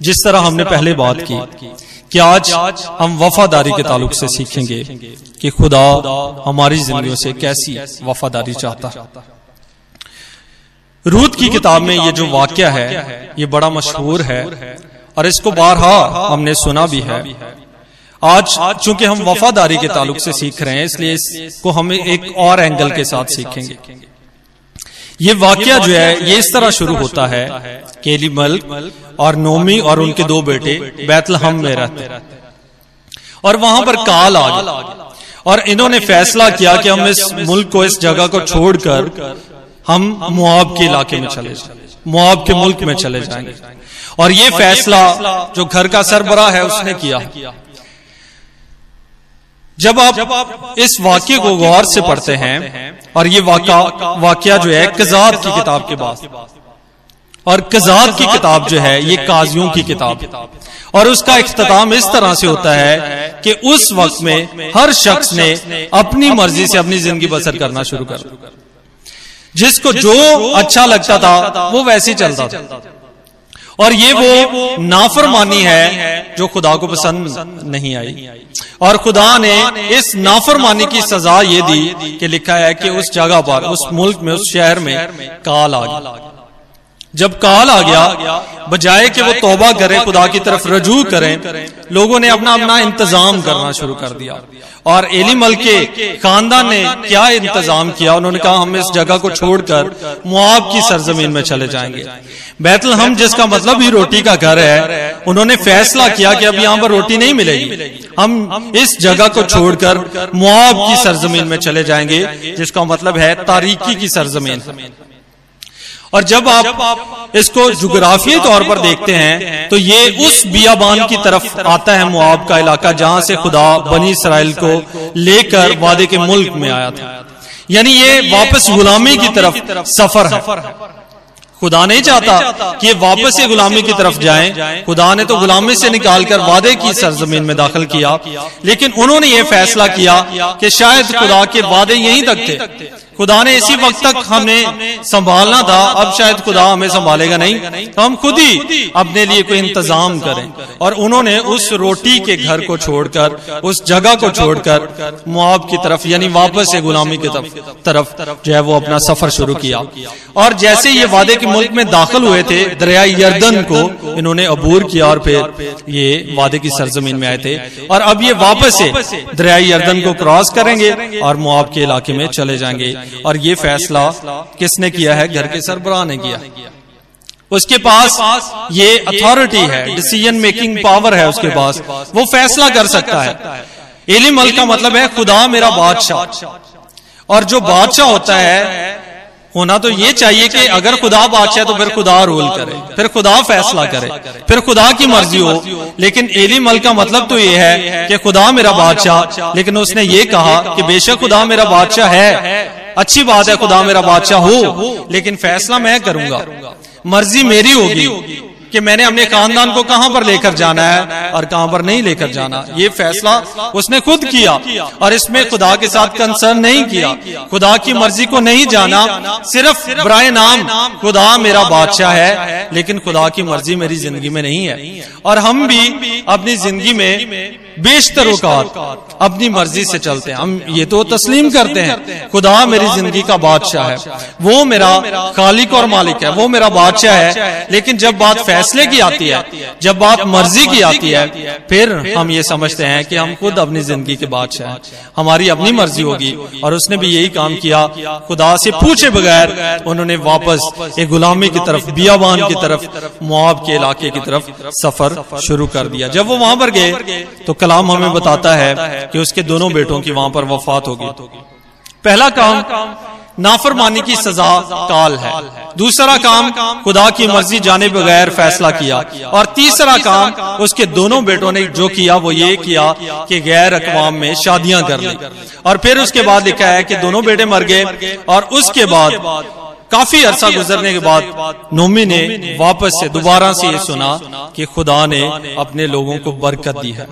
जिस तरह हमने पहले बात की कि आज हम वफादारी के ताल्लुक से सीखेंगे कि खुदा हमारी जिंदगियों से कैसी वफादारी चाहता। है। रूत की किताब में ये जो वाक्य है ये बड़ा मशहूर है और इसको बारहा हमने सुना भी है। आज चूँकि हम वफादारी के ताल्लुक से सीख रहे हैं इसलिए इसको हम एक और एंगल के साथ सीखेंगे। ये वाक्य जो है ये इस तरह शुरू होता है केली मल्क और नोमी और उनके दो बेटे बैतलहम में रहते और वहाँ पर काल आ गया। और इन्होंने फैसला किया कि हम इस मुल्क को इस जगह को छोड़कर हम मुआब के इलाके में चले जाए। मुआब के मुल्क में चले जाएँगे। और ये फैसला जो घर का सरबरा है उसने किया। जब आप, जब आप इस वाक्य को गौर से पढ़ते हैं और ये वाक्य जो है कजाद की किताब के बाद और कजाद की किताब जो है ये काजियों की किताब। और उसका इख्ताम इस तरह से होता है कि उस वक्त में हर शख्स ने अपनी मर्ज़ी से अपनी ज़िंदगी बसर करना शुरू कर जिसको जो अच्छा लगता था वो वैसे चलता था। और ये वो नाफरमानी है जो खुदा को पसंद नहीं आई। और खुदा ने इस नाफरमानी की सजा ये दी कि लिखा है कि उस जगह पर उस मुल्क में उस शहर में काल आ गया जब काल आ गया बजाय कि वो तोबा करें खुदा की तरफ़ रजू करें लोगों ने अपना अपना इंतज़ाम करना शुरू कर दिया। और एली मल के खानदान ने क्या इंतज़ाम किया? उन्होंने कहा हम इस जगह को छोड़कर मुआब की सरजमीन में चले जाएँगे। बैतल हम जिसका मतलब ही रोटी का घर है उन्होंने फैसला किया कि अब यहाँ पर रोटी नहीं मिलेगी। हम इस जगह को छोड़कर मुआब की सरजमीन में चले जाएँगे जिसका मतलब है तारीकी की सरजमीन। और जब आप इसको जुग्राफी तौर पर देखते हैं तो ये उस बियाबान की तरफ़ आता है मुआब का इलाका जहाँ से खुदा बनी इसराइल को लेकर वादे के मुल्क में आया था। यानी ये वापस गुलामी की तरफ़ सफ़र है। खुदा नहीं चाहता कि ये वापस ये गुलामी की तरफ़ जाएँ। खुदा ने तो गुलामी से निकालकर वादे की सरजमीन में दाखिल किया। लेकिन उन्होंने ये फैसला किया कि शायद खुदा के वादे यहीं तक थे। खुदा ने इसी वक्त तक हमें संभालना था, अब शायद खुदा हमें संभालेगा नहीं। तो हम खुद ही अपने लिए कोई इंतज़ाम करें। और उन्होंने उस रोटी के घर को छोड़कर, उस जगह को छोड़कर, मुआब की तरफ़, यानी वापस से गुलामी की तरफ़ तरफ़ जो है वो अपना सफ़र शुरू किया। और जैसे ये वादे के मुल्क में दाखिल हुए थे दरिया यर्दन को इन्होंने अबूर किया और फिर ये वादे की सरजमीन में आए थे। और अब ये वापस से दरिया यर्दन को क्रॉस करेंगे और मुआब के इलाके में चले जाएँगे। और ये फैसला किसने किया है? घर के सरबराह ने किया। उसके पास ये अथॉरिटी है डिसीज़न मेकिंग पावर है उसके पास। वो फैसला कर सकता है। इलिम अल का मतलब है खुदा मेरा बादशाह। और जो बादशाह होता है होना तो ये चाहिए कि अगर खुदा बादशाह तो फिर खुदा रूल करे, फिर खुदा फैसला करे, फिर खुदा की मर्ज़ी हो। लेकिन एली मल का मतलब तो ये है कि खुदा मेरा बादशाह, लेकिन उसने ये कहा कि बेशक खुदा मेरा बादशाह है, अच्छी बात है खुदा मेरा बादशाह हो, लेकिन फैसला मैं करूँगा, मर्ज़ी मेरी होगी। कि मैंने अपने खानदान को कहाँ पर लेकर जाना है और कहाँ पर नहीं लेकर जाना। ये फैसला उसने खुद किया और इसमें खुदा के साथ कंसर्न नहीं किया। खुदा की मर्ज़ी को नहीं जाना सिर्फ़ ब्राय नाम। खुदा मेरा बादशाह है लेकिन खुदा की मर्ज़ी मेरी ज़िंदगी में नहीं है। और हम भी अपनी ज़िंदगी में बेशतर औकात अपनी मर्ज़ी से चलते हैं। हम ये तो तस्लीम करते हैं। खुदा मेरी ज़िंदगी का बादशाह है। वो मेरा खालिक और मालिक है। वो मेरा बादशाह है। लेकिन जब बात फैसले की आती है जब बात मर्ज़ी की आती है फिर हम ये समझते हैं कि हम खुद अपनी ज़िंदगी के बादशाह हैं। हमारी अपनी मर्ज़ी होगी। और उसने भी यही काम किया। खुदा से पूछे बगैर उन्होंने वापस एक गुलामी की तरफ़ बियाबान की तरफ़ मुआब के इलाके की तरफ़ सफ़र शुरू कर दिया जब वो वहाँ पर गए तो कलाम हमें बताता है कि उसके दोनों बेटों की वहाँ पर वफात होगी। पहला काम नाफरमानी की सजा काल है। दूसरा काम खुदा की मर्ज़ी जाने बगैर फैसला किया। और तीसरा काम उसके दोनों बेटों ने जो किया वो ये किया कि गैर अकवाम में शादियाँ कर ली। और फिर उसके बाद लिखा है कि दोनों बेटे मर गए। और उसके बाद काफ़ी अरसा गुजरने के बाद नोमी ने वापस से दोबारा से ये सुना कि खुदा ने अपने लोगों को बरकत दी है।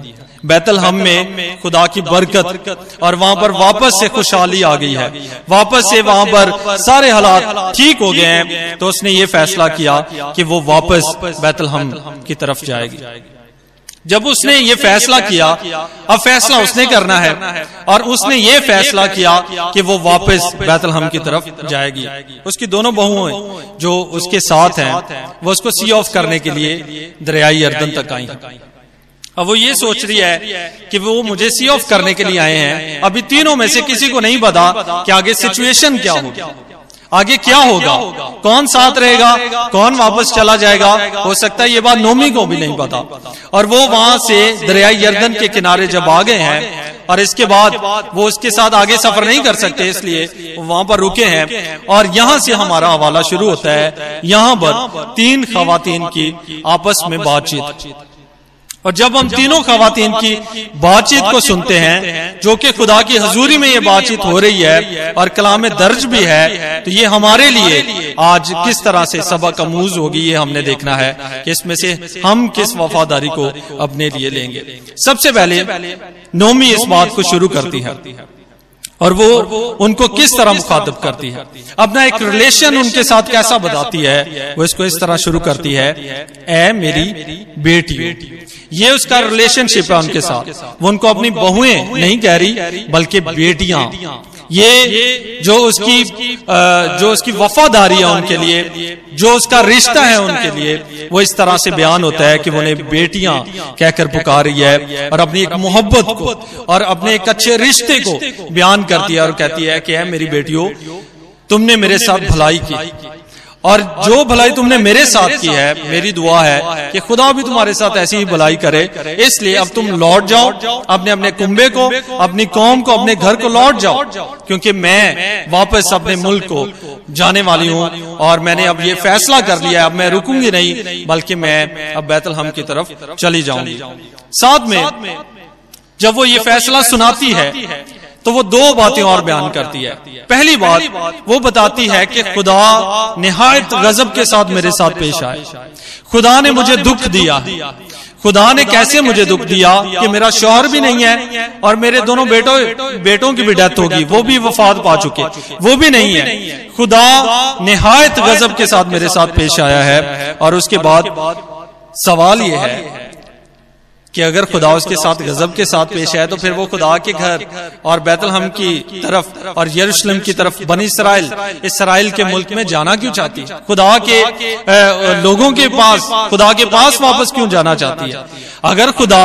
बैतल हम में खुदा की बरकत और वहाँ पर वापस से खुशहाली आ गई है। वापस से वहाँ पर सारे हालात ठीक हो गए हैं तो उसने ये फैसला किया कि वो वापस बैतल हम की तरफ़ जाएगी। जब उसने ये फैसला किया अब फैसला उसने करना है। और उसने ये फैसला किया कि वो वापस बैतलहम की तरफ़ जाएगी। उसकी दोनों बहुएँ जो उसके साथ हैं वो उसको सी ऑफ़ करने के लिए दरियाई अर्दन तक आई। अब वो ये सोच रही है कि वो मुझे सी ऑफ़ करने के लिए आए हैं। अभी तीनों में से किसी को नहीं पता कि आगे सिचुएशन क्या होगी। आगे क्या होगा? कौन साथ रहेगा? कौन वापस चला जाएगा? हो सकता है ये बात नोमी को भी नहीं पता। और वो वहाँ से दरियाई यर्दन के किनारे जब आ गए हैं और इसके बाद वो उसके साथ आगे सफ़र नहीं कर सकते इसलिए वहाँ पर रुके हैं। और यहाँ से हमारा हवाला शुरू होता है। यहाँ पर तीन खातन की आपस में बातचीत। और जब हम तीनों खातन की बातचीत को सुनते हैं, जो कि खुदा की हजूरी में ये बातचीत हो रही है और कलाम दर्ज भी है तो ये हमारे लिए आज किस तरह से सबक अमूज होगी, ये हमने देखना है कि इसमें से हम किस वफादारी को अपने लिए लेंगे। सबसे पहले नोमी इस बात को शुरू करती है और वो उनको किस तरह मुखातब करती है। अपना एक रिलेशन उनके साथ कैसा बताती है, वो इसको इस तरह शुरू करती है, ए मेरी बेटी ये उसका रिलेशनशिप है उनके साथ। वो उनको अपनी बहुएँ नहीं कह रही बल्कि बेटियाँ। ये जो उसकी जो उसकी वफादारी है उनके लिए जो उसका रिश्ता है उनके लिए वो इस तरह से बयान होता है कि वो उन्हें बेटियाँ कहकर पुकार रही है और अपनी एक मोहब्बत को और अपने एक अच्छे रिश्ते को बयान करती है और कहती है कि है मेरी बेटियों तुमने मेरे साथ भलाई की। और जो भलाई तुमने मेरे साथ की है मेरी दुआ है कि खुदा भी तुम्हारे साथ ऐसी ही भलाई करे। इसलिए अब तुम लौट जाओ अपने अपने कुंबे को अपनी कौम को अपने घर को लौट जाओ। क्योंकि मैं वापस अपने मुल्क को जाने वाली हूँ और मैंने अब ये फैसला कर लिया है अब मैं रुकूँगी नहीं बल्कि मैं अब बैतल हम की तरफ़ चली जाऊँगी। साथ में जब वो ये फैसला सुनाती है तो वो दो बातें और बयान करती है। पहली बात वो बताती है कि खुदा निहायत गजब के साथ मेरे साथ पेश आए। खुदा ने मुझे दुख दिया। खुदा ने कैसे मुझे दुख दिया कि मेरा शोहर भी नहीं है और मेरे दोनों बेटों बेटों की भी डेथ होगी वो भी वफात पा चुके वो भी नहीं है। खुदा निहायत गजब के साथ मेरे साथ पेश आया है और उसके बाद सवाल ये है कि अगर खुदा उसके साथ, गजब के साथ पेश है तो फिर वो खुदा के घर और बैतलहम की तरफ़ और यरूशलेम की तरफ़ बनी इसराइल इसराइल के मुल्क में जाना क्यों चाहती है? खुदा के लोगों के पास, खुदा के पास वापस क्यों जाना चाहती है? अगर खुदा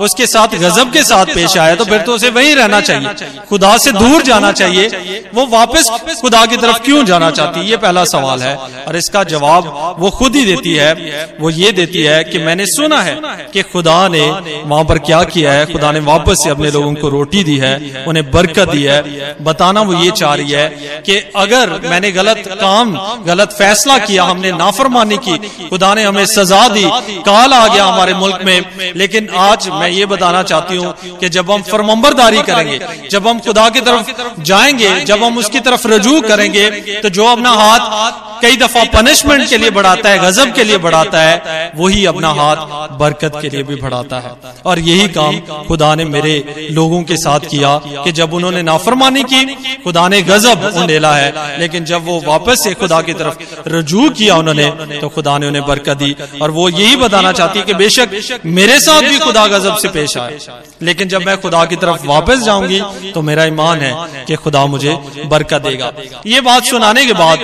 उसके साथ, गजब के साथ पेश आया तो फिर तो उसे वहीं रहना चाहिए। खुदा से दूर जाना चाहिए। वो वापस खुदा की तरफ़ क्यों जाना चाहती है? ये पहला सवाल है। और इसका जवाब वो खुद ही देती है। वो ये देती है कि मैंने सुना है कि खुदा ने वहाँ पर क्या किया है? खुदा ने वापस से अपने लोगों को रोटी दी है, उन्हें बरकत दी है। बताना वो ये चाह रही है कि अगर मैंने गलत काम, गलत फैसला किया, हमने नाफरमानी की, खुदा ने हमें सजा दी, काल आ गया हमारे मुल्क में। लेकिन आज मैं ये बताना चाहती हूँ कि जब हम फरमंबरदारी करेंगे, जब हम खुदा की तरफ़ जाएँगे, जब हम उसकी तरफ़ रजू करेंगे तो जो अपना हाथ कई दफ़ा पनिशमेंट के लिए बढ़ाता है, गजब के लिए बढ़ाता है, वही अपना हाथ बरकत के लिए भी बढ़ाता जाता है। और यही काम खुदा ने मेरे लोगों के साथ किया कि जब उन्होंने नाफरमानी की खुदा ने गजब उंडेला है। लेकिन जब वो वापस से खुदा की तरफ़ रजू किया उन्होंने तो खुदा ने उन्हें बरकत दी। और वो यही बताना चाहती है कि बेशक मेरे साथ भी खुदा गजब से पेश आए। लेकिन जब मैं खुदा की तरफ़ वापस जाऊँगी तो मेरा ईमान है कि खुदा मुझे बरकत देगा। ये बात सुनाने के बाद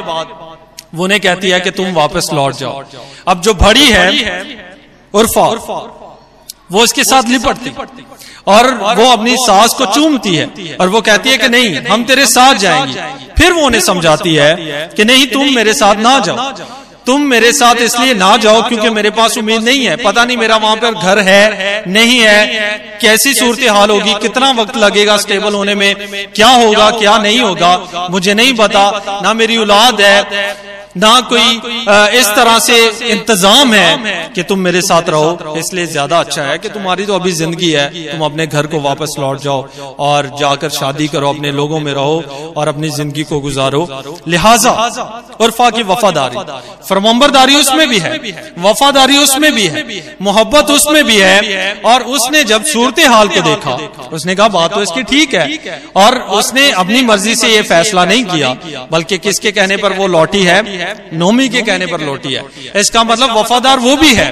वो उन्हें कहती है कि तुम वापस लौट जाओ। अब जो भड़ी है उर्फा वो इसके साथ लिपटती और वो अपनी सास को चूमती है और वो कहती है कि नहीं हम तेरे साथ जाएँगे। फिर वो उन्हें समझाती है कि नहीं तुम मेरे साथ ना जाओ। तुम मेरे साथ इसलिए ना जाओ क्योंकि मेरे पास उम्मीद नहीं है। पता नहीं मेरा वहाँ पर घर है नहीं है कैसी सूरत हाल होगी? कितना वक्त लगेगा स्टेबल होने में? क्या होगा क्या नहीं होगा? मुझे नहीं पता। ना मेरी औलाद है। ना कोई इस तरह से इंतज़ाम है कि तुम मेरे साथ रहो इसलिए ज़्यादा अच्छा है कि तुम्हारी तो अभी ज़िंदगी है तुम अपने घर को वापस लौट जाओ और जाकर शादी करो अपने लोगों में रहो और अपनी ज़िंदगी को गुजारो। लिहाजा उर्फा की वफादारी। फरमंबरदारी उसमें भी है। वफादारी उसमें भी है। मोहब्बत उसमें भी है और उसने जब सूरत हाल को देखा उसने कहा बात तो इसकी ठीक है। और उसने अपनी मर्ज़ी से ये फैसला नहीं किया बल्कि किसके कहने पर वो लौटी है नोमी के कहने पर लौटी है। इसका मतलब वफादार वो भी है।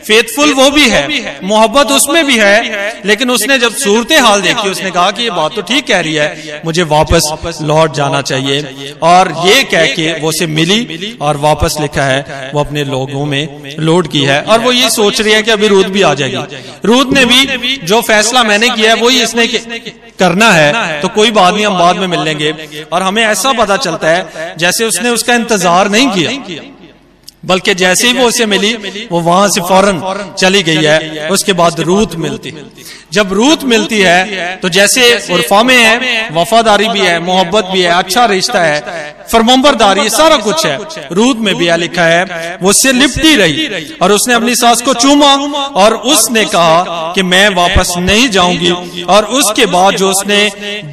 फेथफुल वो भी है। मोहब्बत उसमें भी है लेकिन उसने जब सूरत हाल देखी उसने कहा कि ये बात तो ठीक कह रही है मुझे वापस लौट जाना चाहिए। और ये कह के वो से मिली और वापस लिखा है वो अपने लोगों में लोड की है। और वो ये सोच रही है कि अभी रूद भी आ जाएगी। रूद ने भी जो फैसला मैंने किया है वही इसने करना है तो कोई बात नहीं हम बाद में मिलेंगे और हमें ऐसा पता चलता है जैसे उसने उसका इंतज़ार नहीं किया। बल्कि जैसे ही वो उसे मिली, वो वहाँ से फ़ौरन चली गई है। उसके बाद रूत मिलती जब रूत मिलती है तो जैसे उर्फा है, वफादारी भी है, मोहब्बत भी है अच्छा रिश्ता है, फरमंबरदारी सारा कुछ है। रूत में भी लिखा है, वो उससे लिपटी रही और उसने अपनी सास को चूमा और उसने कहा कि मैं वापस नहीं जाऊँगी और उसके बाद जो उसने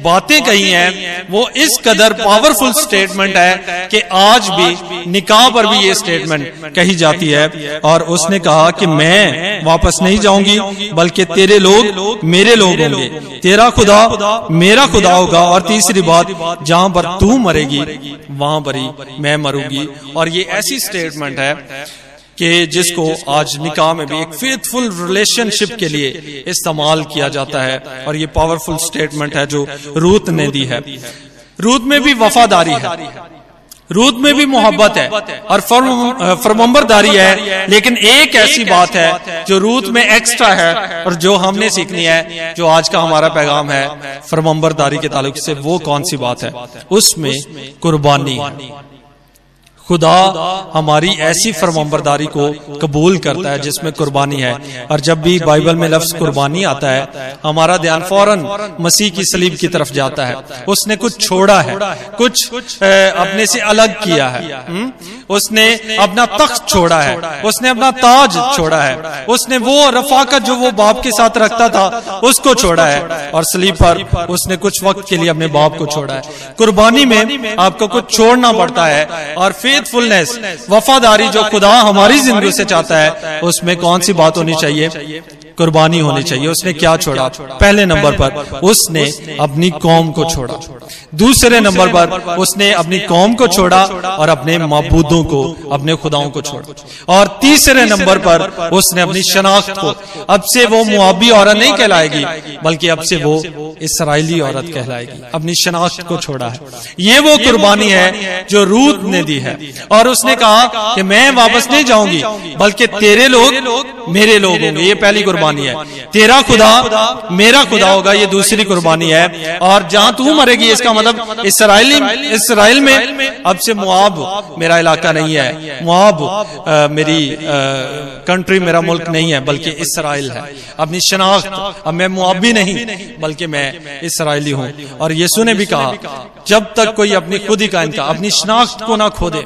बातें कही हैं, वो इस कदर पावरफुल स्टेटमेंट है कि आज भी, निकाह पर भी ये स्टेटमेंट कही जाती है। और उसने कहा कि मैं वापस नहीं जाऊँगी, बल्कि तेरे लोग मेरे लोग होंगे। तेरा खुदा मेरा खुदा होगा। और तीसरी बात, जहाँ पर तू मरेगी, वहाँ पर ही मैं मरूँगी। और ये ऐसी स्टेटमेंट है कि जिसको आज निकाह में भी एक फेथफुल रिलेशनशिप के लिए इस्तेमाल किया जाता है। और ये पावरफुल स्टेटमेंट है जो रूत ने दी है। रूत में भी वफादारी है। रूद में भी मोहब्बत है और फरमंबरदारी है। लेकिन एक ऐसी बात है जो रूद में एक्स्ट्रा है और जो हमने सीखनी है जो आज का हमारा पैगाम है फरमंबरदारी के ताल्लुक से वो कौन सी बात है? उसमें कुर्बानी। खुदा हमारी ऐसी फरमबरदारी को कबूल करता है जिसमें कुर्बानी है। और जब भी बाइबल में लफ्ज कुर्बानी आता है, हमारा ध्यान फ़ौरन मसीह की सलीब की तरफ़ जाता है। उसने कुछ छोड़ा है, कुछ अपने से अलग किया है हम्म? उसने अपना तख्त छोड़ा है, उसने अपना ताज छोड़ा है, उसने वो रफाकत जो वो बाप के साथ रखता था, उसको छोड़ा है। और सलीब पर उसने कुछ वक्त के लिए अपने बाप को छोड़ा है। कुर्बानी में आपको कुछ छोड़ना पड़ता है और फिर फेथफुलनेस वफादारी जो खुदा हमारी ज़िंदगी से चाहता है, उसमें कौन सी बात होनी चाहिए? कुर्बानी होनी चाहिए। उसने क्या छोड़ा? पहले नंबर पर उसने अपनी कौम को छोड़ा। दूसरे नंबर पर उसने अपनी कौम को छोड़ा और अपने मबूदों को अपने खुदाओं को छोड़ा। और तीसरे नंबर पर उसने अपनी शनाख्त को। अब से वो मुआबी औरत नहीं कहलाएगी बल्कि अब से वो इसराइली औरत कहलाएगी। अपनी शनाख्त को छोड़ा है। ये वो कुर्बानी है जो रूत ने दी है। और उसने कहा कि मैं वापस नहीं जाऊँगी बल्कि तेरे लोग मेरे लोग होंगे ये पहली कुर्बानी है। तेरा खुदा मेरा खुदा होगा ये दूसरी कुर्बानी है। और जहाँ तू मरेगी इसका मतलब इसराइली इसराइल में अब से मुआब मेरा इलाका नहीं है। मुआब मेरी कंट्री मेरा मुल्क नहीं है बल्कि इसराइल है। अपनी शनाख्त अब मैं मुआबी नहीं बल्कि मैं इसराइली हूँ। और यीशु ने भी कहा जब तक कोई अपनी खुद ही का इनका अपनी शनाख्त को ना खो दे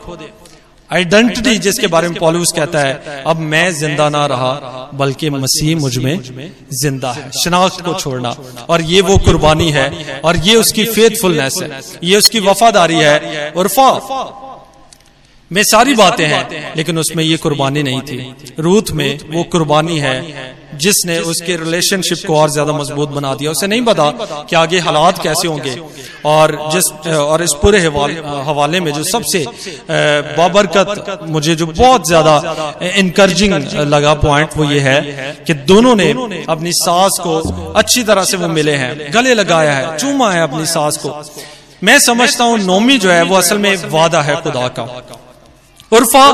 आइडेंटिटी जिसके बारे में पॉलूस कहता है, अब मैं ज़िंदा ना रहा, बल्कि मसीह मुझमें ज़िंदा है। शनाख्त को छोड़ना। और ये वो कुर्बानी है, और ये उसकी फेथफुलनेस है। ये उसकी वफादारी है। उर्फा में सारी बातें हैं लेकिन उसमें ये कुर्बानी नहीं थी। रूथ में वो कुर्बानी है जिसने उसके रिलेशनशिप को और ज़्यादा मज़बूत बना दिया। उसे नहीं पता कि आगे हालात कैसे होंगे। और जिस और इस पूरे हवाले में जो सबसे बाबरकत मुझे जो बहुत ज़्यादा इनकरेजिंग लगा पॉइंट वो ये है कि दोनों ने अपनी सास को अच्छी तरह से वो मिले हैं गले लगाया है चूमा है अपनी सास को। मैं समझता हूँ नोमी जो है वो असल में वादा है। खुदा का उर्फा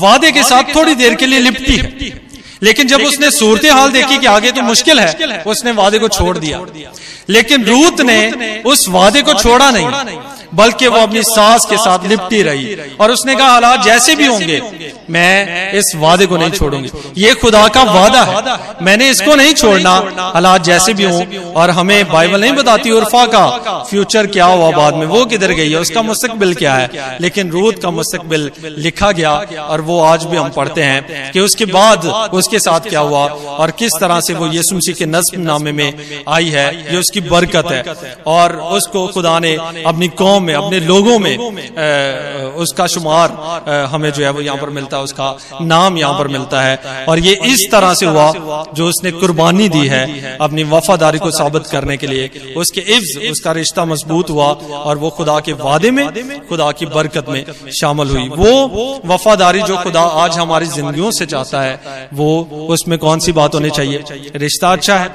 वादे के साथ थोड़ी देर के लिए लिपटी है। लेकिन जब उसने सूरत हाल देखी कि आगे तो मुश्किल है उसने वादे को छोड़ दिया। लेकिन रूत ने उस वादे को छोड़ा नहीं। बल्कि वो अपनी सास के साथ लिपटी रही। और उसने कहा हालात जैसे भी होंगे मैं इस वादे को नहीं छोड़ूँगी। ये खुदा का वादा है। मैंने इसको नहीं छोड़ना। हालात जैसे भी हों और हमें बाइबल नहीं बताती उर्फा का फ्यूचर क्या हुआ बाद में। वो किधर गई है? उसका मुस्तकबिल क्या है? लेकिन रूद का मुस्तकबिल लिखा गया और वो आज भी हम पढ़ते हैं कि उसके बाद उसके साथ क्या हुआ? और किस तरह से वो यीशु मसीह के नस्ब नामे में आई है ये उसकी बरकत है और उसको खुदा ने अपनी कौम में अपने लोगों में उसका शुमार हमें जो है वो यहाँ पर मिलता है उसका नाम यहाँ पर मिलता है। और ये इस तरह से हुआ जो उसने कुर्बानी दी है अपनी वफादारी को साबित करने के लिए। उसके इफ्ज उसका रिश्ता मज़बूत हुआ और वो खुदा के वादे में खुदा की बरकत में शामिल हुई। वो वफादारी जो खुदा आज हमारी जिंदगियों से चाहता है वो उसमें कौन सी बात होनी चाहिए? रिश्ता अच्छा है।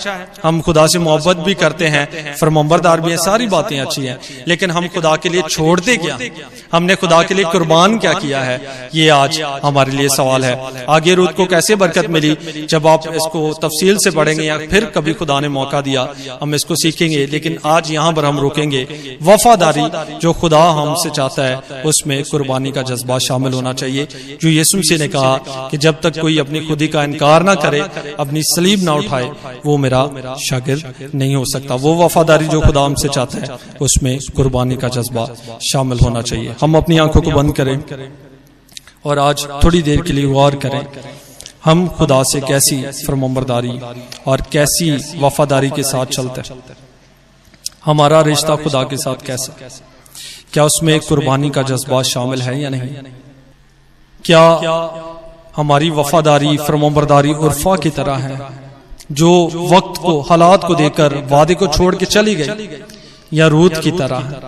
हम खुदा से मोहब्बत भी करते हैं फरमंबरदार भी है सारी बातें अच्छी हैं। लेकिन हम खुदा के लिए छोड़ते क्या हमने खुदा के लिए कुर्बान क्या किया है? ये आज हमारे लिए सवाल है। आगे रूद को कैसे बरकत मिली? जब आप इसको तफसील से पढ़ेंगे या फिर कभी खुदा ने मौका दिया हम इसको सीखेंगे। लेकिन आज यहाँ पर हम रुकेंगे। वफादारी जो खुदा हमसे चाहता है उसमें कुर्बानी का जज्बा शामिल होना चाहिए। जो यसु से ने कहा कि जब तक कोई अपनी खुदी का इनकार ना करे अपनी सलीब ना उठाए वो मेरा शागिर नहीं हो सकता वो वफादारी जो खुदा हमसे चाहता है उसमें कुर्बानी का जज्बा शामिल होना चाहिए। हम अपनी आँखों को बंद करें और आज थोड़ी देर के लिए गौर करें। हम खुदा से कैसी फरमबरदारी और कैसी वफादारी के साथ चलते हैं। हमारा रिश्ता खुदा के साथ कैसा? क्या उसमें कुर्बानी का जज्बा शामिल है या नहीं? क्या हमारी वफादारी फरमबरदारी उर्फा की तरह है, जो वक्त को, हालात को देकर वादे को छोड़ के चली गई या रूत की तरह है?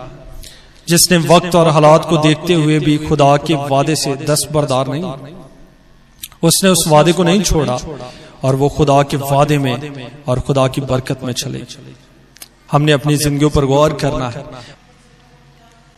जिसने वक्त और हालात को देखते हुए भी खुदा के वादे से दस बरदार नहीं। उसने उस वादे को नहीं छोड़ा और वो खुदा के वादे में और खुदा की बरकत में चले। हमने अपनी ज़िंदगी पर गौर करना है।